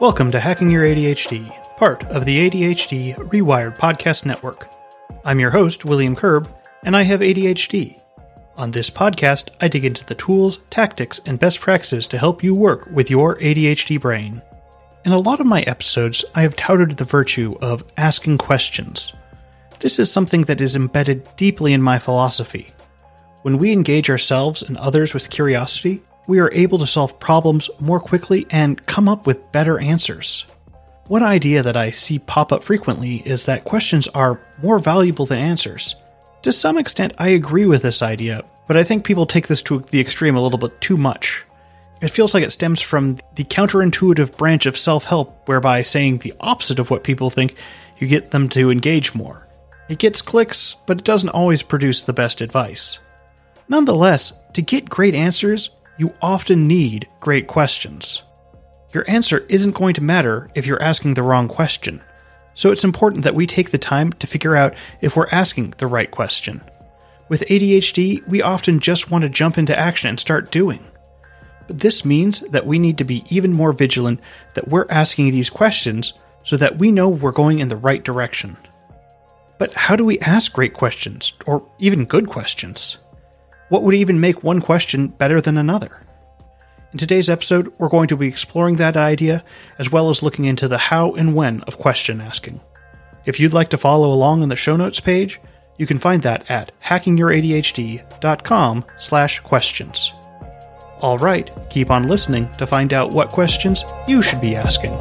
Welcome to Hacking Your ADHD, part of the ADHD Rewired Podcast Network. I'm your host, William Curb, and I have ADHD. On this podcast, I dig into the tools, tactics, and best practices to help you work with your ADHD brain. In a lot of my episodes, I have touted the virtue of asking questions. This is something that is embedded deeply in my philosophy. When we engage ourselves and others with curiosity, we are able to solve problems more quickly and come up with better answers. One idea that I see pop up frequently is that questions are more valuable than answers. To some extent, I agree with this idea, but I think people take this to the extreme a little bit too much. It feels like it stems from the counterintuitive branch of self help, whereby saying the opposite of what people think, you get them to engage more. It gets clicks, but it doesn't always produce the best advice. Nonetheless, to get great answers, you often need great questions. Your answer isn't going to matter if you're asking the wrong question, so it's important that we take the time to figure out if we're asking the right question. With ADHD, we often just want to jump into action and start doing. But this means that we need to be even more vigilant that we're asking these questions so that we know we're going in the right direction. But how do we ask great questions, or even good questions? What would even make one question better than another? In today's episode, we're going to be exploring that idea as well as looking into the how and when of question asking. If you'd like to follow along on the show notes page, you can find that at hackingyouradhd.com slash questions. All right, keep on listening to find out what questions you should be asking.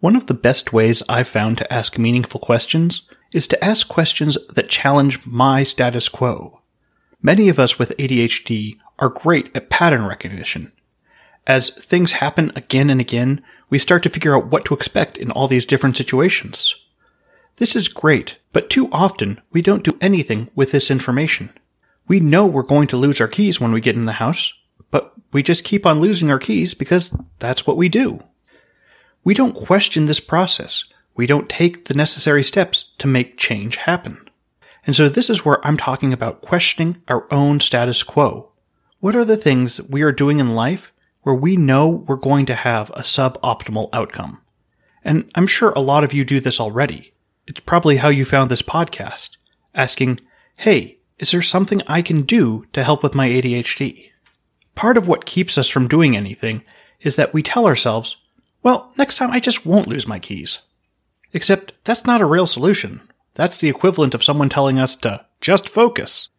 One of the best ways I've found to ask meaningful questions is to ask questions that challenge my status quo. Many of us with ADHD are great at pattern recognition. As things happen again and again, we start to figure out what to expect in all these different situations. This is great, but too often we don't do anything with this information. We know we're going to lose our keys when we get in the house, but we just keep on losing our keys because that's what we do. We don't question this process we don't take the necessary steps to make change happen. And so this is where I'm talking about questioning our own status quo. What are the things that we are doing in life where we know we're going to have a suboptimal outcome? And I'm sure a lot of you do this already. It's probably how you found this podcast, asking, Hey, is there something I can do to help with my ADHD? Part of what keeps us from doing anything is that we tell ourselves, well, next time I just won't lose my keys. Except that's not a real solution. That's the equivalent of someone telling us to just focus.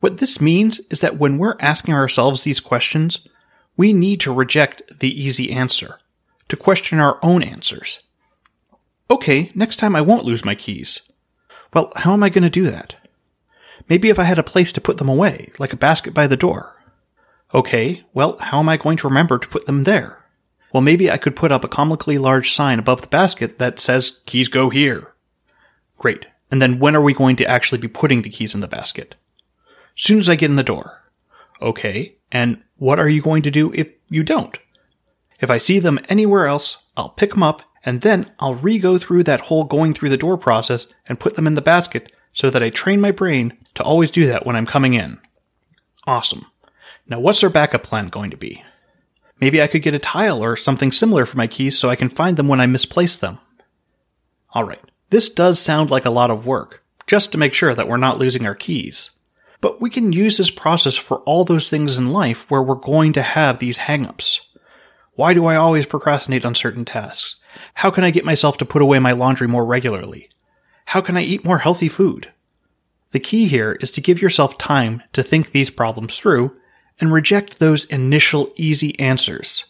What this means is that when we're asking ourselves these questions, we need to reject the easy answer, to question our own answers. Okay, next time I won't lose my keys. Well, how am I going to do that? Maybe if I had a place to put them away, like a basket by the door. Okay, well, how am I going to remember to put them there? Well, maybe I could put up a comically large sign above the basket that says, keys go here. Great. And then when are we going to actually be putting the keys in the basket? Soon as I get in the door. Okay. And what are you going to do if you don't? If I see them anywhere else, I'll pick them up and then I'll re-go through that whole going through the door process and put them in the basket so that I train my brain to always do that when I'm coming in. Awesome. Now what's our backup plan going to be? Maybe I could get a tile or something similar for my keys so I can find them when I misplace them. Alright, this does sound like a lot of work, just to make sure that we're not losing our keys. But we can use this process for all those things in life where we're going to have these hangups. Why do I always procrastinate on certain tasks? How can I get myself to put away my laundry more regularly? How can I eat more healthy food? The key here is to give yourself time to think these problems through and reject those initial easy answers.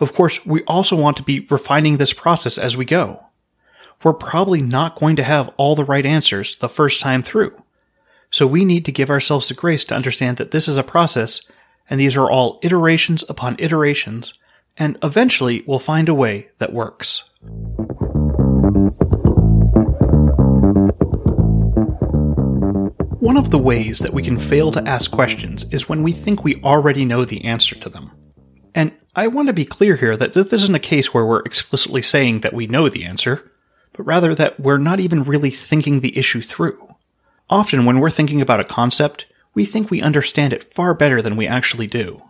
Of course, we also want to be refining this process as we go. We're probably not going to have all the right answers the first time through. So we need to give ourselves the grace to understand that this is a process and these are all iterations upon iterations and eventually we'll find a way that works. Of the ways that we can fail to ask questions is when we think we already know the answer to them. And I want to be clear here that this isn't a case where we're explicitly saying that we know the answer, but rather that we're not even really thinking the issue through. Often when we're thinking about a concept, we think we understand it far better than we actually do.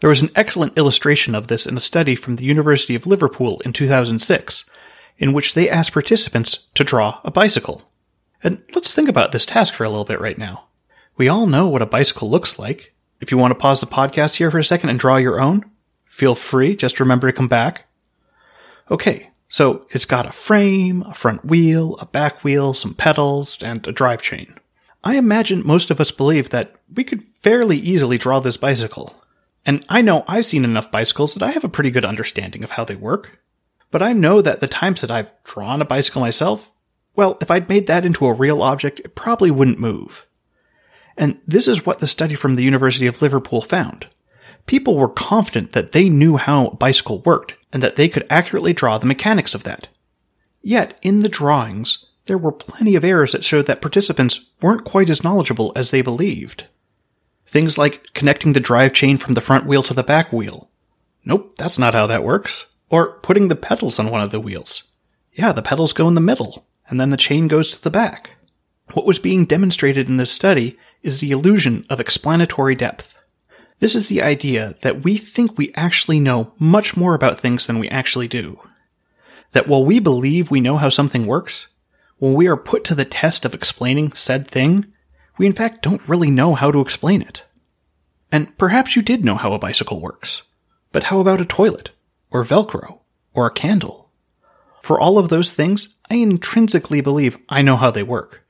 There was an excellent illustration of this in a study from the University of Liverpool in 2006, in which they asked participants to draw a bicycle. And let's think about this task for a little bit right now. We all know what a bicycle looks like. If you want to pause the podcast here for a second and draw your own, feel free. Just remember to come back. Okay, so it's got a frame, a front wheel, a back wheel, some pedals, and a drive chain. I imagine most of us believe that we could fairly easily draw this bicycle. And I know I've seen enough bicycles that I have a pretty good understanding of how they work. But I know that the times that I've drawn a bicycle myself, well, if I'd made that into a real object, it probably wouldn't move. And this is what the study from the University of Liverpool found. People were confident that they knew how a bicycle worked and that they could accurately draw the mechanics of that. Yet, in the drawings, there were plenty of errors that showed that participants weren't quite as knowledgeable as they believed. Things like connecting the drive chain from the front wheel to the back wheel. Nope, that's not how that works. Or putting the pedals on one of the wheels. Yeah, the pedals go in the middle, and then the chain goes to the back. What was being demonstrated in this study is the illusion of explanatory depth. This is the idea that we think we actually know much more about things than we actually do. That while we believe we know how something works, when we are put to the test of explaining said thing, we in fact don't really know how to explain it. And perhaps you did know how a bicycle works. But how about a toilet? Or Velcro? Or a candle? For all of those things, I intrinsically believe I know how they work.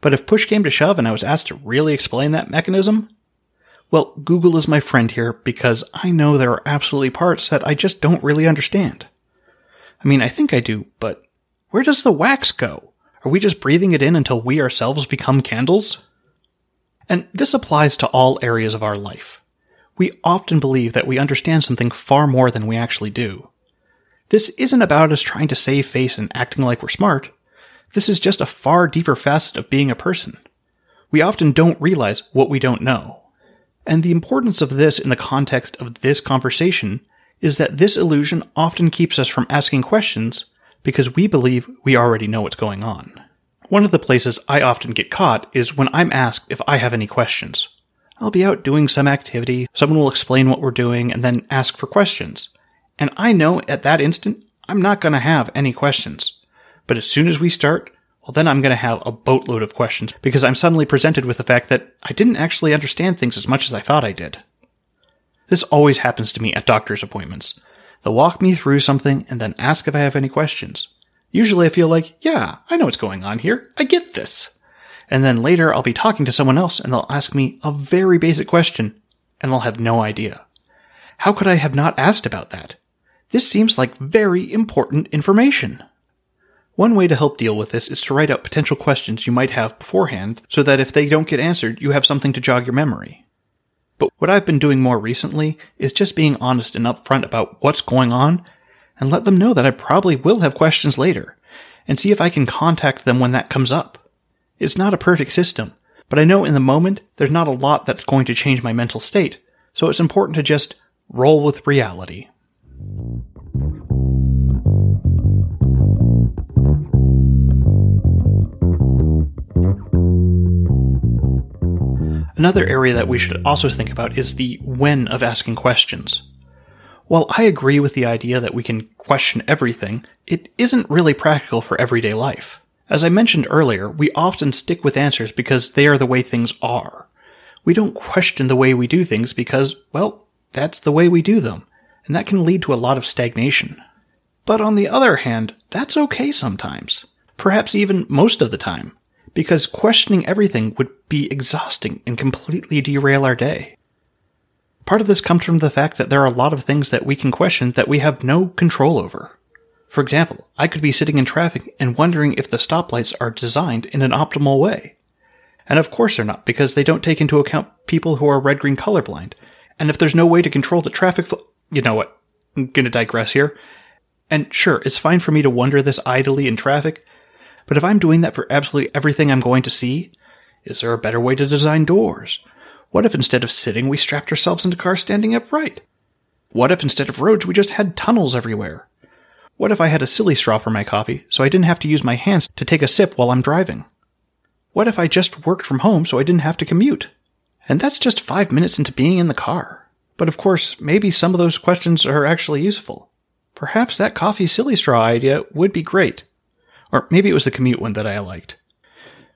But if push came to shove and I was asked to really explain that mechanism, well, Google is my friend here because I know there are absolutely parts that I just don't really understand. I mean, I think I do, but where does the wax go? Are we just breathing it in until we ourselves become candles? And this applies to all areas of our life. We often believe that we understand something far more than we actually do. This isn't about us trying to save face and acting like we're smart. This is just a far deeper facet of being a person. We often don't realize what we don't know. And the importance of this in the context of this conversation is that this illusion often keeps us from asking questions because we believe we already know what's going on. One of the places I often get caught is when I'm asked if I have any questions. I'll be out doing some activity, someone will explain what we're doing, and then ask for questions. And I know at that instant, I'm not going to have any questions. But as soon as we start, well, then I'm going to have a boatload of questions because I'm suddenly presented with the fact that I didn't actually understand things as much as I thought I did. This always happens to me at doctor's appointments. They'll walk me through something and then ask if I have any questions. Usually I feel like, yeah, I know what's going on here. I get this. And then later I'll be talking to someone else and they'll ask me a very basic question and I'll have no idea. How could I have not asked about that? This seems like very important information. One way to help deal with this is to write out potential questions you might have beforehand so that if they don't get answered, you have something to jog your memory. But what I've been doing more recently is just being honest and upfront about what's going on and let them know that I probably will have questions later and see if I can contact them when that comes up. It's not a perfect system, but I know in the moment there's not a lot that's going to change my mental state, so it's important to just roll with reality. Another area that we should also think about is the when of asking questions. While I agree with the idea that we can question everything, it isn't really practical for everyday life. As I mentioned earlier, we often stick with answers because they are the way things are. We don't question the way we do things because, well, that's the way we do them, and that can lead to a lot of stagnation. But on the other hand, that's okay sometimes. Perhaps even most of the time because questioning everything would be exhausting and completely derail our day. Part of this comes from the fact that there are a lot of things that we can question that we have no control over. For example, I could be sitting in traffic and wondering if the stoplights are designed in an optimal way. And of course they're not, because they don't take into account people who are red green colorblind. And if there's no way to control the traffic you know what? I'm gonna digress here. And sure, it's fine for me to wonder this idly in traffic, but if I'm doing that for absolutely everything I'm going to see, is there a better way to design doors? What if instead of sitting, we strapped ourselves into cars standing upright? What if instead of roads, we just had tunnels everywhere? What if I had a silly straw for my coffee so I didn't have to use my hands to take a sip while I'm driving? What if I just worked from home so I didn't have to commute? And that's just five minutes into being in the car. But of course, maybe some of those questions are actually useful. Perhaps that coffee silly straw idea would be great. Or maybe it was the commute one that I liked.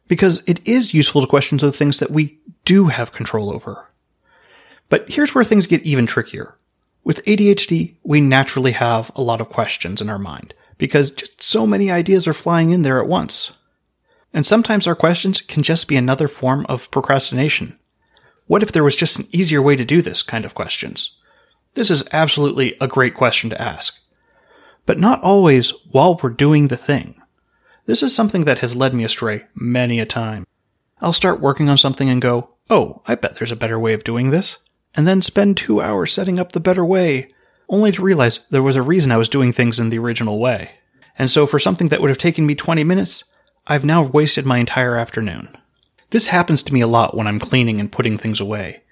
Because it is useful to question those things that we do have control over. But here's where things get even trickier. With ADHD, we naturally have a lot of questions in our mind because just so many ideas are flying in there at once. And sometimes our questions can just be another form of procrastination. What if there was just an easier way to do this kind of questions? This is absolutely a great question to ask. But not always while we're doing the thing. This is something that has led me astray many a time. I'll start working on something and go, oh, I bet there's a better way of doing this. And then spend two hours setting up the better way, only to realize there was a reason I was doing things in the original way. And so for something that would have taken me 20 minutes, I've now wasted my entire afternoon. This happens to me a lot when I'm cleaning and putting things away.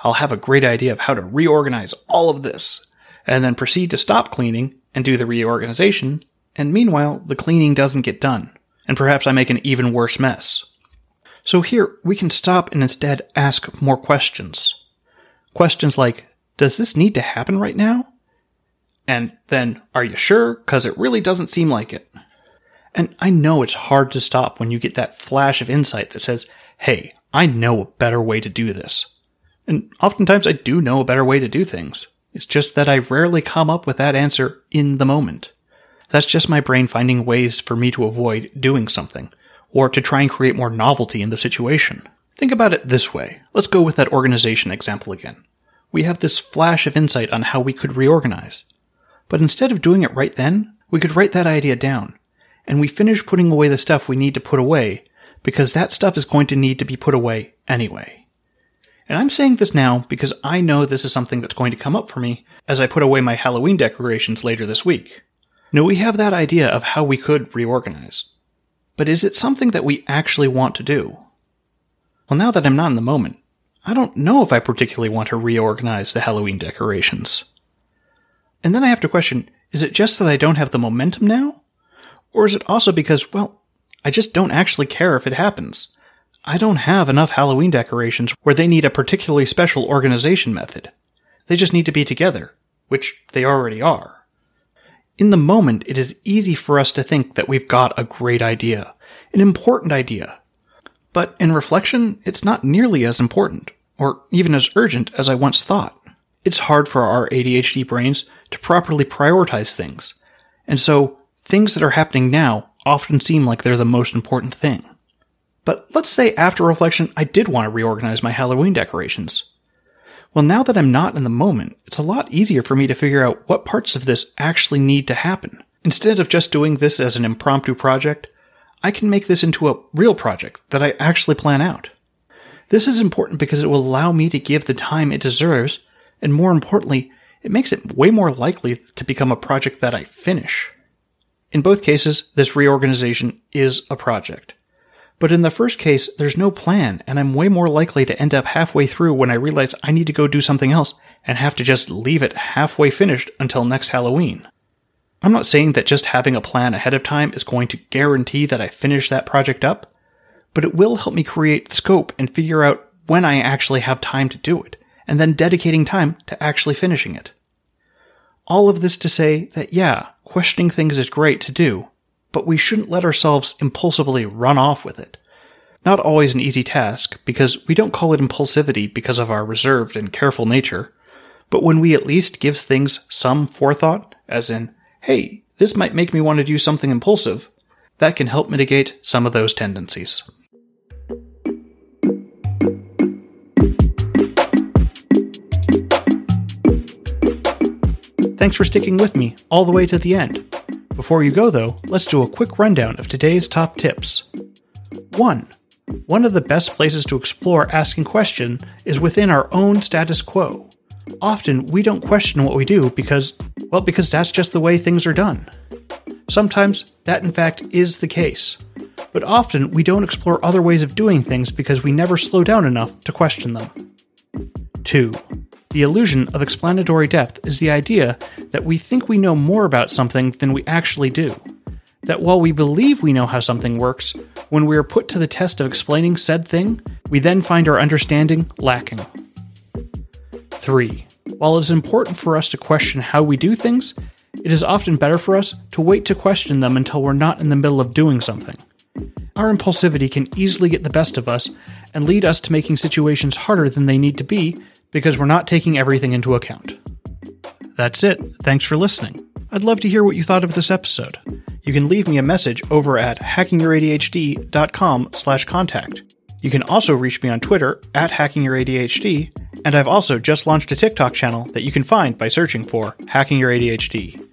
I'll have a great idea of how to reorganize all of this, and then proceed to stop cleaning and do the reorganization, and meanwhile, the cleaning doesn't get done, and perhaps I make an even worse mess. So here, we can stop and instead ask more questions. Questions like, does this need to happen right now? And then, are you sure? Cause it really doesn't seem like it. And I know it's hard to stop when you get that flash of insight that says, hey, I know a better way to do this. And oftentimes I do know a better way to do things. It's just that I rarely come up with that answer in the moment. That's just my brain finding ways for me to avoid doing something, or to try and create more novelty in the situation. Think about it this way. Let's go with that organization example again. We have this flash of insight on how we could reorganize. But instead of doing it right then, we could write that idea down and we finish putting away the stuff we need to put away because that stuff is going to need to be put away anyway. And I'm saying this now because I know this is something that's going to come up for me as I put away my Halloween decorations later this week. Now we have that idea of how we could reorganize. But is it something that we actually want to do? Well, now that I'm not in the moment, I don't know if I particularly want to reorganize the Halloween decorations. And then I have to question, is it just that I don't have the momentum now? Or is it also because, well, I just don't actually care if it happens? I don't have enough Halloween decorations where they need a particularly special organization method. They just need to be together, which they already are. In the moment, it is easy for us to think that we've got a great idea, an important idea. But in reflection, it's not nearly as important, or even as urgent as I once thought. It's hard for our ADHD brains to properly prioritize things. And so things that are happening now often seem like they're the most important thing. But let's say after reflection, I did want to reorganize my Halloween decorations. Well, now that I'm not in the moment, it's a lot easier for me to figure out what parts of this actually need to happen. Instead of just doing this as an impromptu project, I can make this into a real project that I actually plan out. This is important because it will allow me to give the time it deserves, and more importantly, it makes it way more likely to become a project that I finish. In both cases, this reorganization is a project. But in the first case, there's no plan, and I'm way more likely to end up halfway through when I realize I need to go do something else and have to just leave it halfway finished until next Halloween. I'm not saying that just having a plan ahead of time is going to guarantee that I finish that project up, but it will help me create scope and figure out when I actually have time to do it, and then dedicating time to actually finishing it. All of this to say that yeah, questioning things is great to do, but we shouldn't let ourselves impulsively run off with it. Not always an easy task, because we don't call it impulsivity because of our reserved and careful nature, but when we at least give things some forethought, as in, hey, this might make me want to do something impulsive, that can help mitigate some of those tendencies. Thanks for sticking with me all the way to the end. Before you go, though, let's do a quick rundown of today's top tips. 1. One of the best places to explore asking question is within our own status quo. Often we don't question what we do because, well, because that's just the way things are done. Sometimes that in fact is the case. But often we don't explore other ways of doing things because we never slow down enough to question them. 2. The illusion of explanatory depth is the idea that we think we know more about something than we actually do. That while we believe we know how something works, when we are put to the test of explaining said thing, we then find our understanding lacking. 3. While it is important for us to question how we do things, it is often better for us to wait to question them until we're not in the middle of doing something. Our impulsivity can easily get the best of us and lead us to making situations harder than they need to be because we're not taking everything into account. That's it. Thanks for listening. I'd love to hear what you thought of this episode. You can leave me a message over at hackingyourADHD.com slash contact. You can also reach me on Twitter at hackingyourADHD, and I've also just launched a TikTok channel that you can find by searching for Hacking Your ADHD.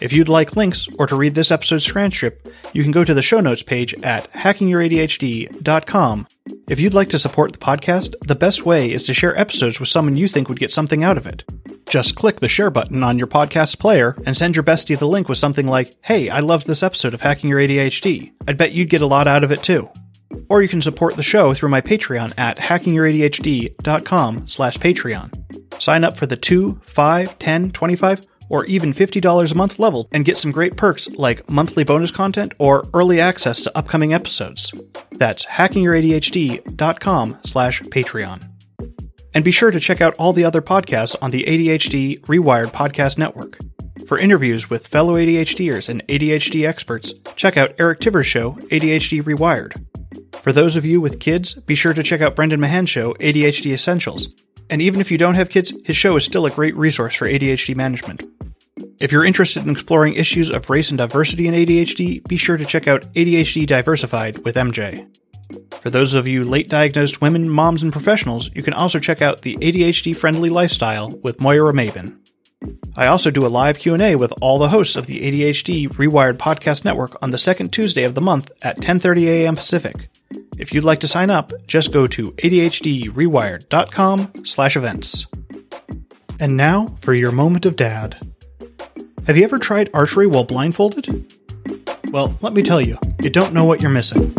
If you'd like links or to read this episode's transcript, you can go to the show notes page at hackingyouradhd.com. If you'd like to support the podcast, the best way is to share episodes with someone you think would get something out of it. Just click the share button on your podcast player and send your bestie the link with something like, Hey, I loved this episode of Hacking Your ADHD. I'd bet you'd get a lot out of it too. Or you can support the show through my Patreon at hackingyouradhd.com slash Patreon. Sign up for the 2, 5, 10, 25, or even $50 a month level and get some great perks like monthly bonus content or early access to upcoming episodes. That's hackingyouradhd.com slash Patreon. And be sure to check out all the other podcasts on the ADHD Rewired Podcast Network. For interviews with fellow ADHDers and ADHD experts, check out Eric Tivers' show, ADHD Rewired. For those of you with kids, be sure to check out Brendan Mahan's show, ADHD Essentials. And even if you don't have kids, his show is still a great resource for ADHD management. If you're interested in exploring issues of race and diversity in ADHD, be sure to check out ADHD Diversified with MJ. For those of you late diagnosed women, moms, and professionals, you can also check out the ADHD Friendly Lifestyle with Moira Maybin. I also do a live Q&A with all the hosts of the ADHD Rewired Podcast Network on the second Tuesday of the month at 10:30 a.m. Pacific. If you'd like to sign up, just go to adhdrewired.com/events. And now for your moment of dad. Have you ever tried archery while blindfolded? Well, let me tell you, you don't know what you're missing.